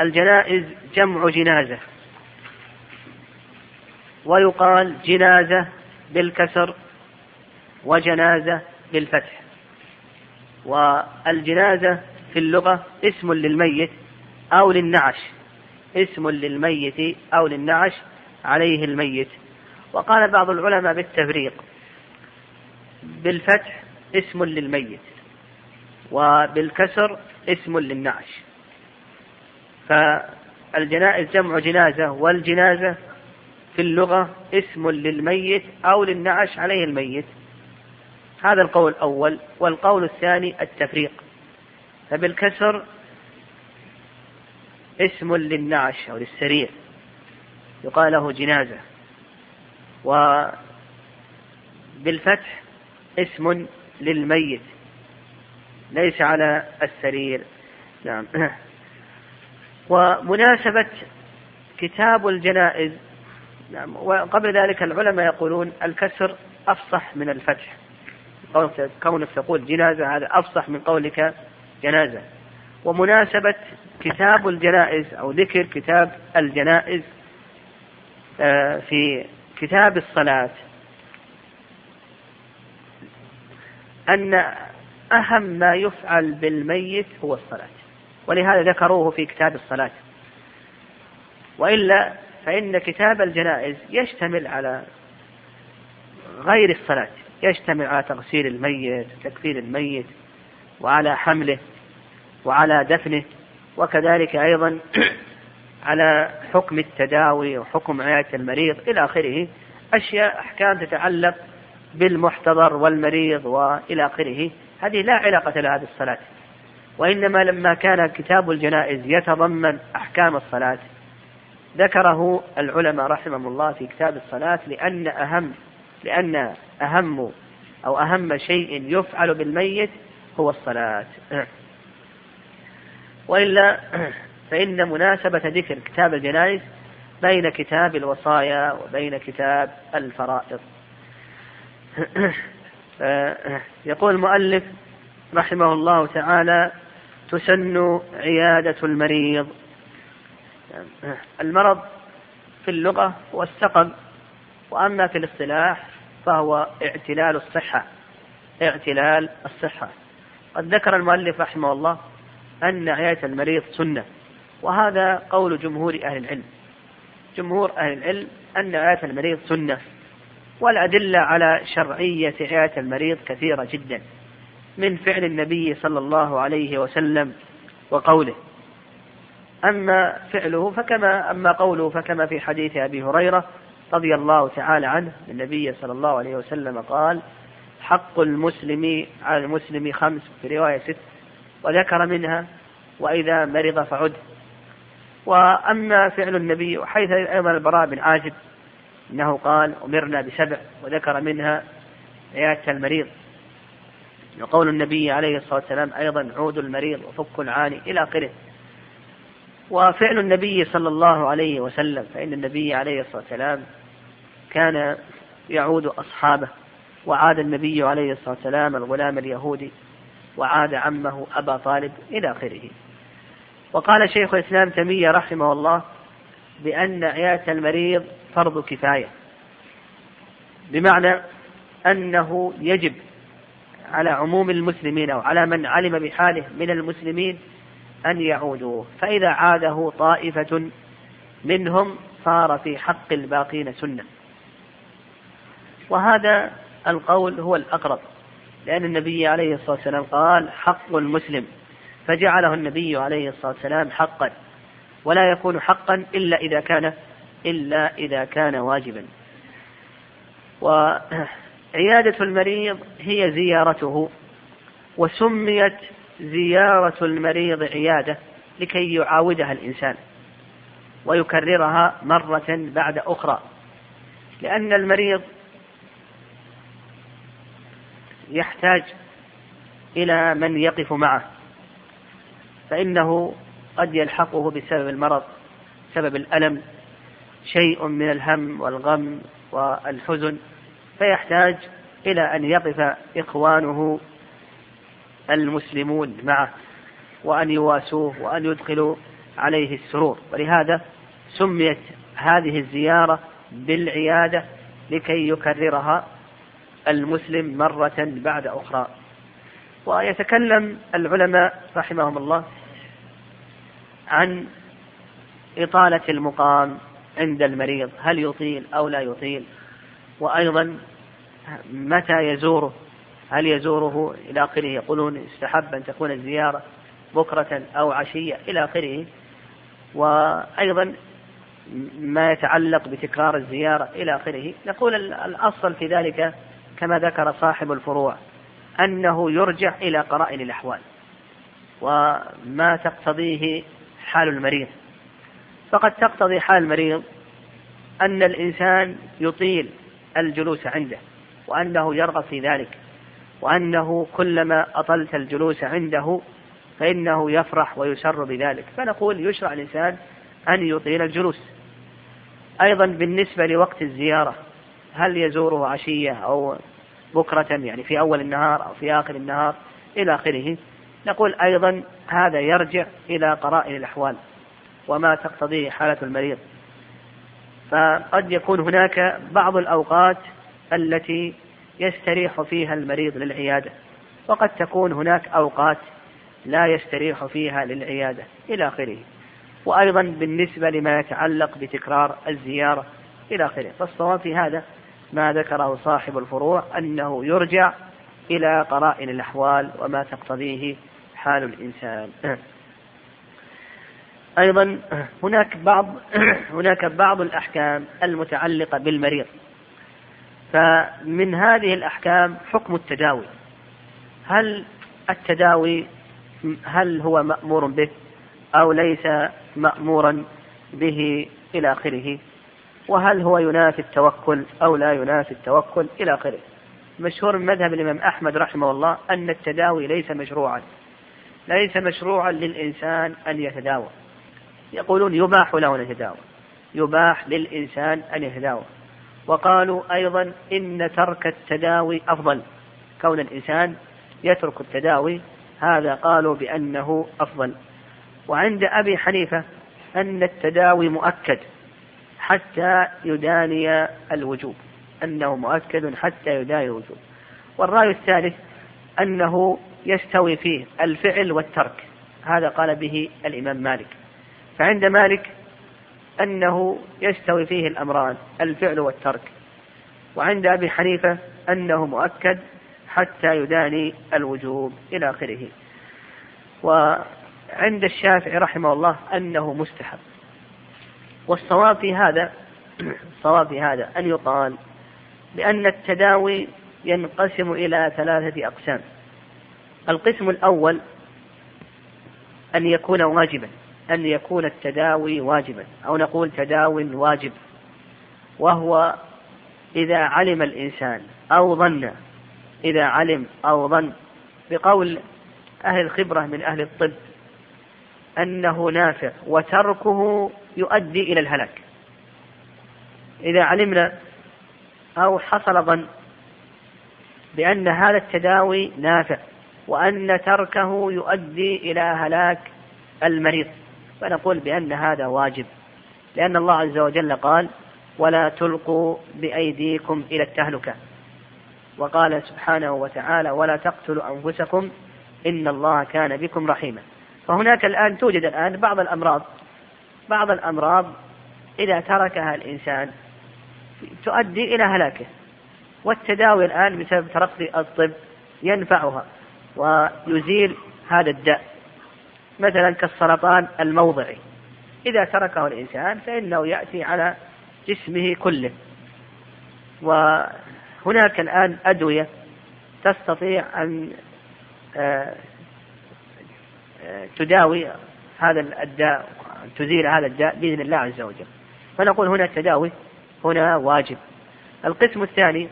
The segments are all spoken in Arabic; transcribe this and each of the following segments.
الجنائز جمع جنازة. ويقال جنازة بالكسر وجنازة بالفتح. والجنازة في اللغة اسم للميت أو للنعش. اسم للميت أو للنعش عليه الميت. وقال بعض العلماء بالتفريق بالفتح اسم للميت وبالكسر اسم للنعش. فالجنائز جمع جنازة والجنازة في اللغة اسم للميت أو للنعش عليه الميت. هذا القول الأول والقول الثاني التفريق. فبالكسر اسم للنعش أو للسرير يقال له جنازة. وبالفتح اسم للميت ليس على السرير. نعم. ومناسبة كتاب الجنائز نعم وقبل ذلك العلماء يقولون الكسر أفصح من الفتح. كونك تقول جنازة هذا أفصح من قولك جنازة. ومناسبة كتاب الجنائز أو ذكر كتاب الجنائز آه، في كتاب الصلاة أن أهم ما يفعل بالميت هو الصلاة. ولهذا ذكروه في كتاب الصلاة. وإلا فإن كتاب الجنائز يشتمل على غير الصلاة يشتمل على تغسيل الميت تكفير الميت وعلى حمله وعلى دفنه وكذلك أيضا على حكم التداوي وحكم عيادة المريض إلى آخره. أشياء أحكام تتعلق بالمحتضر والمريض وإلى آخره. هذه لا علاقة لها بالصلاة. وإنما لما كان كتاب الجنائز يتضمن أحكام الصلاة ذكره العلماء رحمهم الله في كتاب الصلاة لأن أهم لأن أهم أو أهم شيء يفعل بالميت هو الصلاة. وإلا فإن مناسبة ذكر كتاب الجنائز بين كتاب الوصايا وبين كتاب الفرائض. يقول المؤلف رحمه الله تعالى تسن عيادة المريض. المرض في اللغة هو السقم وأما في الاصطلاح فهو اعتلال الصحة اعتلال الصحة. قد ذكر المؤلف رحمه الله أن عيادة المريض سنة وهذا قول جمهور أهل العلم. جمهور أهل العلم أن عيادة المريض سنة والأدلة على شرعية عيادة المريض كثيرة جدا. من فعل النبي صلى الله عليه وسلم وقوله. أما فعله فكما أما قوله فكما في حديث أبي هريرة رضي الله تعالى عنه النبي صلى الله عليه وسلم قال حق المسلم على المسلم خمس في رواية ست وذكر منها وإذا مرض فعد وأما فعل النبي وحيث أيضا البراء بن عازب أنه قال أمرنا بسبع وذكر منها عيادة المريض وقول النبي عليه الصلاة والسلام أيضا عود المريض وفك العاني إلى آخره. وفعل النبي صلى الله عليه وسلم فإن النبي عليه الصلاة والسلام كان يعود أصحابه. وعاد النبي عليه الصلاة والسلام الغلام اليهودي وعاد عمه أبا طالب إلى آخره. وقال شيخ الإسلام تيمية رحمه الله بأن عيادة المريض فرض كفاية بمعنى أنه يجب على عموم المسلمين أو على من علم بحاله من المسلمين أن يعودوا. فإذا عاده طائفة منهم صار في حق الباقين سنة. وهذا القول هو الأقرب لأن النبي عليه الصلاة والسلام قال حق المسلم فجعله النبي عليه الصلاة والسلام حقا ولا يكون حقا إلا إذا كان إلا إذا كان واجبا. وعيادة المريض هي زيارته وسميت زيارة المريض عيادة لكي يعاودها الإنسان ويكررها مرة بعد أخرى لأن المريض يحتاج إلى من يقف معه فإنه قد يلحقه بسبب المرض سبب الألم شيء من الهم والغم والحزن. فيحتاج إلى أن يقف إخوانه المسلمون معه وأن يواسوه وأن يدخلوا عليه السرور. ولهذا سميت هذه الزيارة بالعيادة لكي يكررها المسلم مرة بعد أخرى. ويتكلم العلماء رحمهم الله عن إطالة المقام عند المريض هل يطيل أو لا يطيل؟ وأيضا متى يزوره؟ هل يزوره إلى آخره يقولون استحب أن تكون الزيارة بكرة أو عشية إلى آخره؟ وأيضا ما يتعلق بتكرار الزيارة إلى آخره. نقول الأصل في ذلك كما ذكر صاحب الفروع أنه يرجع إلى قرائن الأحوال وما تقتضيه حال المريض. فقد تقتضي حال المريض أن الإنسان يطيل الجلوس عنده. وأنه يرغب في ذلك وأنه كلما أطلت الجلوس عنده فإنه يفرح ويسر بذلك. فنقول يشرع الإنسان أن يطيل الجلوس. أيضا بالنسبة لوقت الزيارة هل يزوره عشية أو بكرة يعني في أول النهار أو في آخر النهار إلى آخره؟ نقول أيضا هذا يرجع إلى قرائن الأحوال وما تقتضيه حالة المريض. فقد يكون هناك بعض الأوقات التي يستريح فيها المريض للعيادة. وقد تكون هناك أوقات لا يستريح فيها للعيادة إلى آخره. وأيضا بالنسبة لما يتعلق بتكرار الزيارة إلى آخره. فالصواب في هذا ما ذكره صاحب الفروع أنه يرجع إلى قرائن الأحوال وما تقتضيه حال الإنسان. أيضا هناك بعض هناك بعض الأحكام المتعلقة بالمريض. فمن هذه الأحكام حكم التداوي. هل التداوي هل هو مأمور به أو ليس مأمورا به إلى آخره؟ وهل هو ينافي التوكل أو لا ينافي التوكل إلى آخره؟ مشهور من مذهب الإمام أحمد رحمه الله أن التداوي ليس مشروعا. ليس مشروعا للإنسان أن يتداوى. يقولون يباح له أن يتداوى يباح للإنسان أن يتداوى. وقالوا أيضا إن ترك التداوي أفضل. كون الإنسان يترك التداوي هذا قالوا بأنه أفضل. وعند أبي حنيفة أن التداوي مؤكد حتى يداني الوجوب أنه مؤكد حتى يداني الوجوب. والرأي الثالث أنه يستوي فيه الفعل والترك هذا قال به الإمام مالك. فعند مالك أنه يستوي فيه الأمران الفعل والترك. وعند أبي حنيفة أنه مؤكد حتى يداني الوجوب إلى آخره. وعند الشافعي رحمه الله أنه مستحب. والصواب في هذا الصواب في هذا أن يقال بأن التداوي ينقسم إلى ثلاثة أقسام. القسم الأول أن يكون واجبا. أن يكون التداوي واجبا أو نقول تداو واجب. وهو إذا علم الإنسان أو ظن إذا علم أو ظن بقول أهل الخبرة من أهل الطب أنه نافع وتركه يؤدي إلى الهلاك. إذا علمنا أو حصل ظن بأن هذا التداوي نافع وأن تركه يؤدي إلى هلاك المريض. فنقول بأن هذا واجب لأن الله عز وجل قال ولا تلقوا بأيديكم إلى التهلكة. وقال سبحانه وتعالى ولا تقتلوا أنفسكم إن الله كان بكم رحيما. فهناك الآن توجد الآن بعض الأمراض بعض الأمراض إذا تركها الإنسان تؤدي إلى هلاكه والتداوي الآن بسبب ترقي الطب ينفعها ويزيل هذا الداء. مثلا كالسرطان الموضعي. إذا تركه الإنسان فإنه يأتي على جسمه كله. وهناك الآن أدوية تستطيع أن آه، آه، تداوي هذا الداء تزيل هذا الداء بإذن الله عز وجل. فنقول هنا التداوي هنا واجب. القسم الثاني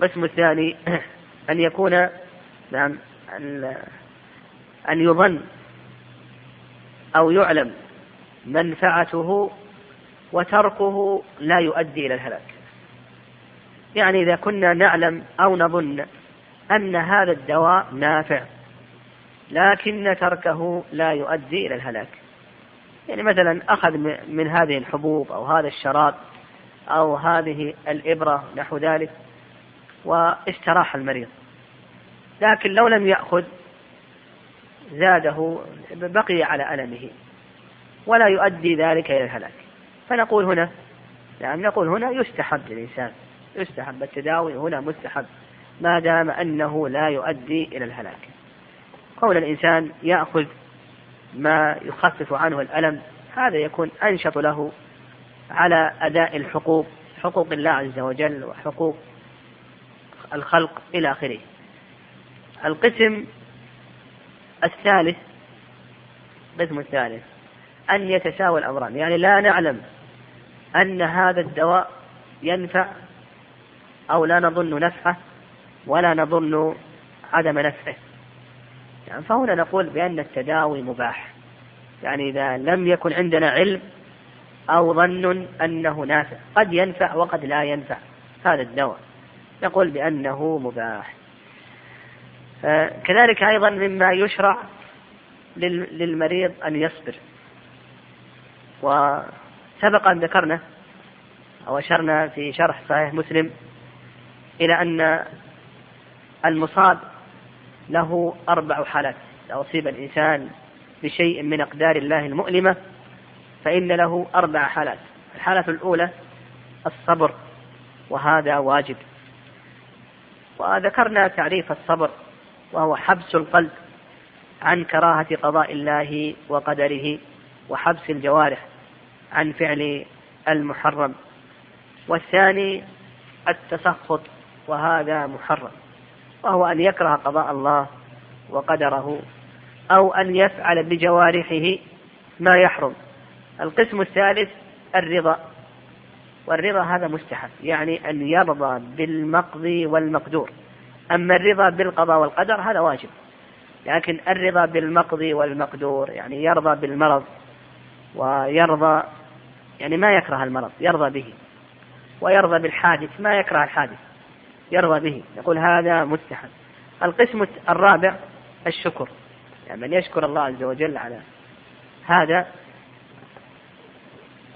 القسم الثاني أن يكون نعم أن يظن أو يعلم منفعته وتركه لا يؤدي إلى الهلاك. يعني إذا كنا نعلم أو نظن أن هذا الدواء نافع لكن تركه لا يؤدي إلى الهلاك. يعني مثلا أخذ من هذه الحبوب أو هذا الشراب أو هذه الإبرة نحو ذلك واستراح المريض. لكن لو لم يأخذ زاده بقي على ألمه. ولا يؤدي ذلك إلى الهلاك. فنقول هنا يعني نقول هنا يستحب للإنسان يستحب التداوي هنا مستحب ما دام أنه لا يؤدي إلى الهلاك. قول الإنسان يأخذ ما يخفف عنه الألم هذا يكون أنشط له على أداء الحقوق حقوق الله عز وجل وحقوق الخلق إلى آخره. القسم الثالث القسم الثالث أن يتساوى الأمران. يعني لا نعلم أن هذا الدواء ينفع أو لا نظن نفعه ولا نظن عدم نفعه. يعني فهنا نقول بأن التداوي مباح. يعني إذا لم يكن عندنا علم أو ظن أنه نافع قد ينفع وقد لا ينفع هذا الدواء. نقول بأنه مباح. كذلك أيضا مما يشرع للمريض أن يصبر. وسبق أن ذكرنا أو أشرنا في شرح صحيح مسلم إلى أن المصاب له أربع حالات. إذا أصيب الإنسان بشيء من أقدار الله المؤلمة فإن له أربع حالات. الحالة الأولى الصبر وهذا واجب. وذكرنا تعريف الصبر. وهو حبس القلب عن كراهة قضاء الله وقدره وحبس الجوارح عن فعل المحرم. والثاني التسخط وهذا محرم وهو أن يكره قضاء الله وقدره أو أن يفعل بجوارحه ما يحرم. القسم الثالث الرضا والرضا هذا مستحب يعني أن يرضى بالمقضي والمقدور. أما الرضا بالقضاء والقدر هذا واجب. لكن الرضا بالمقضي والمقدور يعني يرضى بالمرض ويرضى يعني ما يكره المرض يرضى به. ويرضى بالحادث ما يكره الحادث يرضى به. يقول هذا مستحب. القسم الرابع الشكر. يعني من يشكر الله عز وجل على هذا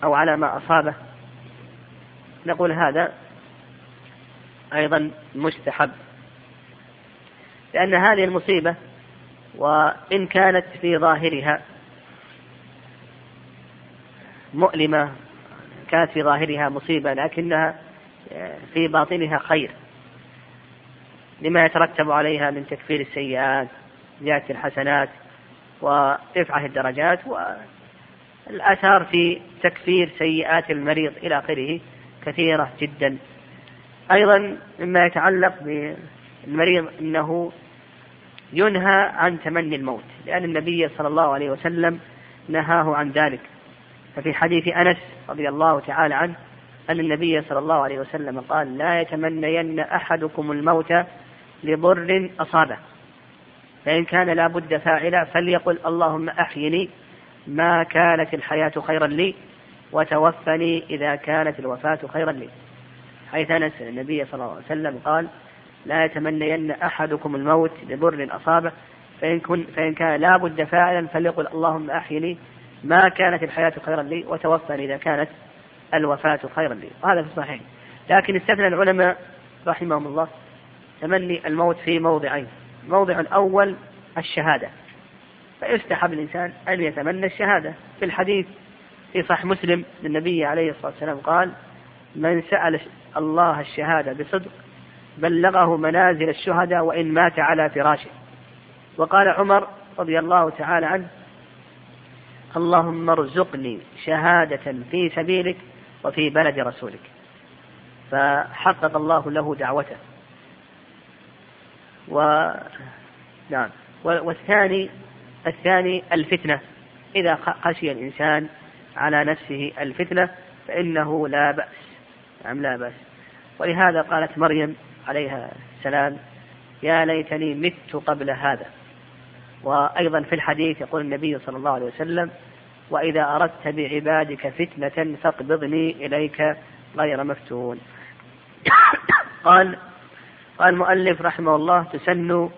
أو على ما أصابه نقول هذا أيضا مستحب. لأن هذه المصيبة وإن كانت في ظاهرها مؤلمة كانت في ظاهرها مصيبة لكنها في باطنها خير. لما يترتب عليها من تكفير السيئات زيادة الحسنات ورفعة الدرجات والآثار في تكفير سيئات المريض إلى آخره كثيرة جدا. أيضا مما يتعلق بالمريض أنه ينهى عن تمني الموت لأن النبي صلى الله عليه وسلم نهاه عن ذلك. ففي حديث أنس رضي الله تعالى عنه أن النبي صلى الله عليه وسلم قال لا يتمنين أحدكم الموت لضر أصابه فإن كان لا بد فاعلا فليقل اللهم أحيني ما كانت الحياة خيرا لي وتوفني إذا كانت الوفاة خيرا لي. حيث أنس النبي صلى الله عليه وسلم قال لا يتمنين أحدكم الموت لضر أصابه فإن, كن فإن كان لا بد فاعلا فليقل اللهم أحيني ما كانت الحياة خيرا لي وتوفني إذا كانت الوفاة خيرا لي. وهذا في الصحيح. لكن استثنى العلماء رحمهم الله تمني الموت في موضعين. الموضع الأول الشهادة. فيستحب الإنسان أن يتمنى الشهادة. في الحديث في صح مسلم للنبي عليه الصلاة والسلام قال من سأل الله الشهادة بصدق بلغه منازل الشهداء وإن مات على فراشه. وقال عمر رضي الله تعالى عنه اللهم ارزقني شهادة في سبيلك وفي بلد رسولك. فحقق الله له دعوته. و نعم. والثاني الثاني الفتنة. إذا خشي الإنسان على نفسه الفتنة فإنه لا بأس. نعم لا بأس. ولهذا قالت مريم عليها السلام يا ليتني مت قبل هذا. وأيضا في الحديث يقول النبي صلى الله عليه وسلم وإذا أردت بعبادك فتنة فاقبضني إليك غير مفتون. قال قال المؤلف رحمه الله تسن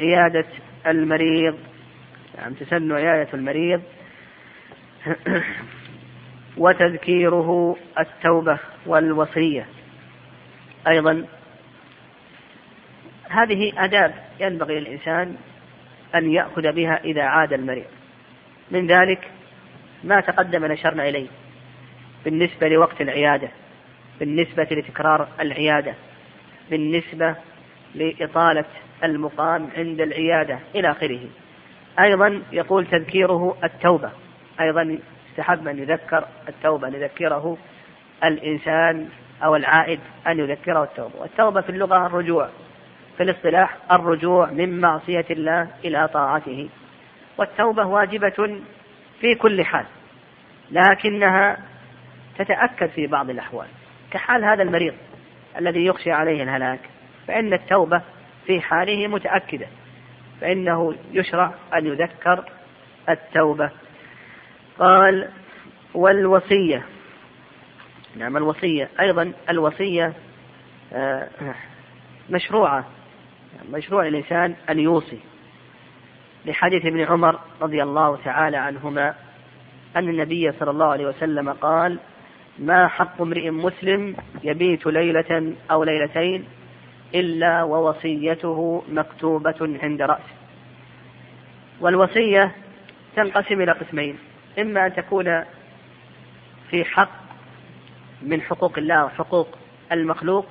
عيادة المريض. نعم تسن عيادة المريض. وتذكيره التوبة والوصية. أيضا هذه آداب ينبغي للإنسان أن يأخذ بها إذا عاد المريض. من ذلك ما تقدم نشرنا إليه بالنسبة لوقت العيادة بالنسبة لتكرار العيادة بالنسبة لإطالة المقام عند العيادة إلى آخره. أيضا يقول تذكيره التوبة أيضا استحب أن يذكر التوبة أن يذكره الإنسان أو العائد أن يذكره التوبة. والتوبة في اللغة الرجوع. في الاصطلاح الرجوع من معصية الله إلى طاعته. والتوبة واجبة في كل حال لكنها تتأكد في بعض الأحوال. كحال هذا المريض الذي يخشى عليه الهلاك فإن التوبة في حاله متأكدة فإنه يشرع أن يذكر التوبة. قال والوصية نعم الوصية أيضا الوصية آه، مشروعة مشروع الإنسان أن يوصي. لحديث ابن عمر رضي الله تعالى عنهما أن النبي صلى الله عليه وسلم قال ما حق امرئ مسلم يبيت ليلة أو ليلتين إلا ووصيته مكتوبة عند رأسه. والوصية تنقسم إلى قسمين إما أن تكون في حق من حقوق الله وحقوق المخلوق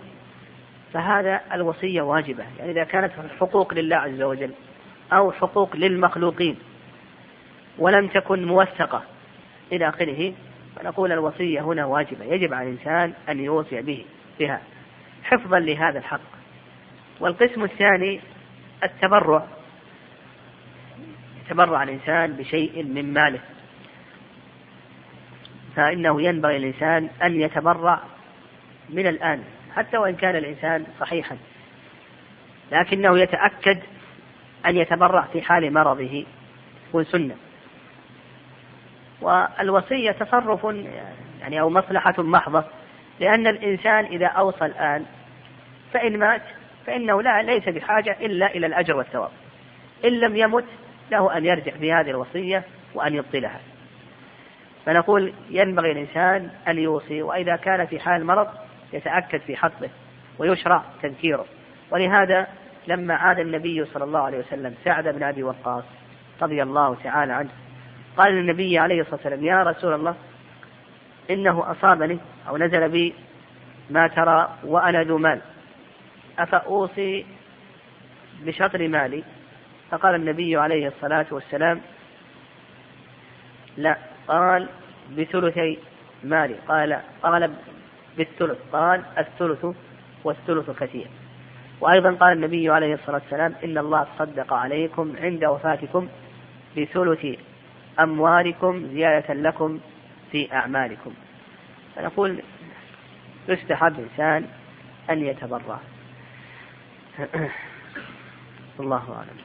فهذا الوصية واجبة يعني إذا كانت حقوق لله عز وجل أو حقوق للمخلوقين ولم تكن موثقة إلى آخره فنقول الوصية هنا واجبة يجب على الإنسان أن يوصي به بها حفظا لهذا الحق. والقسم الثاني التبرع يتبرع الإنسان بشيء من ماله. فإنه ينبغي الإنسان أن يتبرع من الآن. حتى وإن كان الإنسان صحيحا. لكنه يتأكد أن يتبرع في حال مرضه يكون سنة. والوصية تصرف يعني أو مصلحة محضة لأن الإنسان إذا أوصى الآن فإن مات فإنه لا ليس بحاجة إلا إلى الأجر والثواب. إن لم يمت له أن يرجع في هذه الوصية وأن يبطلها. فنقول ينبغي الإنسان أن يوصي وإذا كان في حال مرض يتأكد في حقه ويشرع تذكيره ولهذا لما عاد النبي صلى الله عليه وسلم سعد بن أبي وقاص رضي الله تعالى عنه قال للنبي عليه الصلاة والسلام يا رسول الله إنه أصابني أو نزل بي ما ترى وأنا ذو مال أفأوصي بشطر مالي؟ فقال النبي عليه الصلاة والسلام لا. قال بثلثي مالي. قال قال بالثلث. قال الثلث والثلث كثير. وأيضا قال النبي عليه الصلاة والسلام إن الله صدق عليكم عند وفاتكم بثلث أموالكم زيادة لكم في أعمالكم. فنقول يستحب الإنسان أن يتبرع. الله أعلم.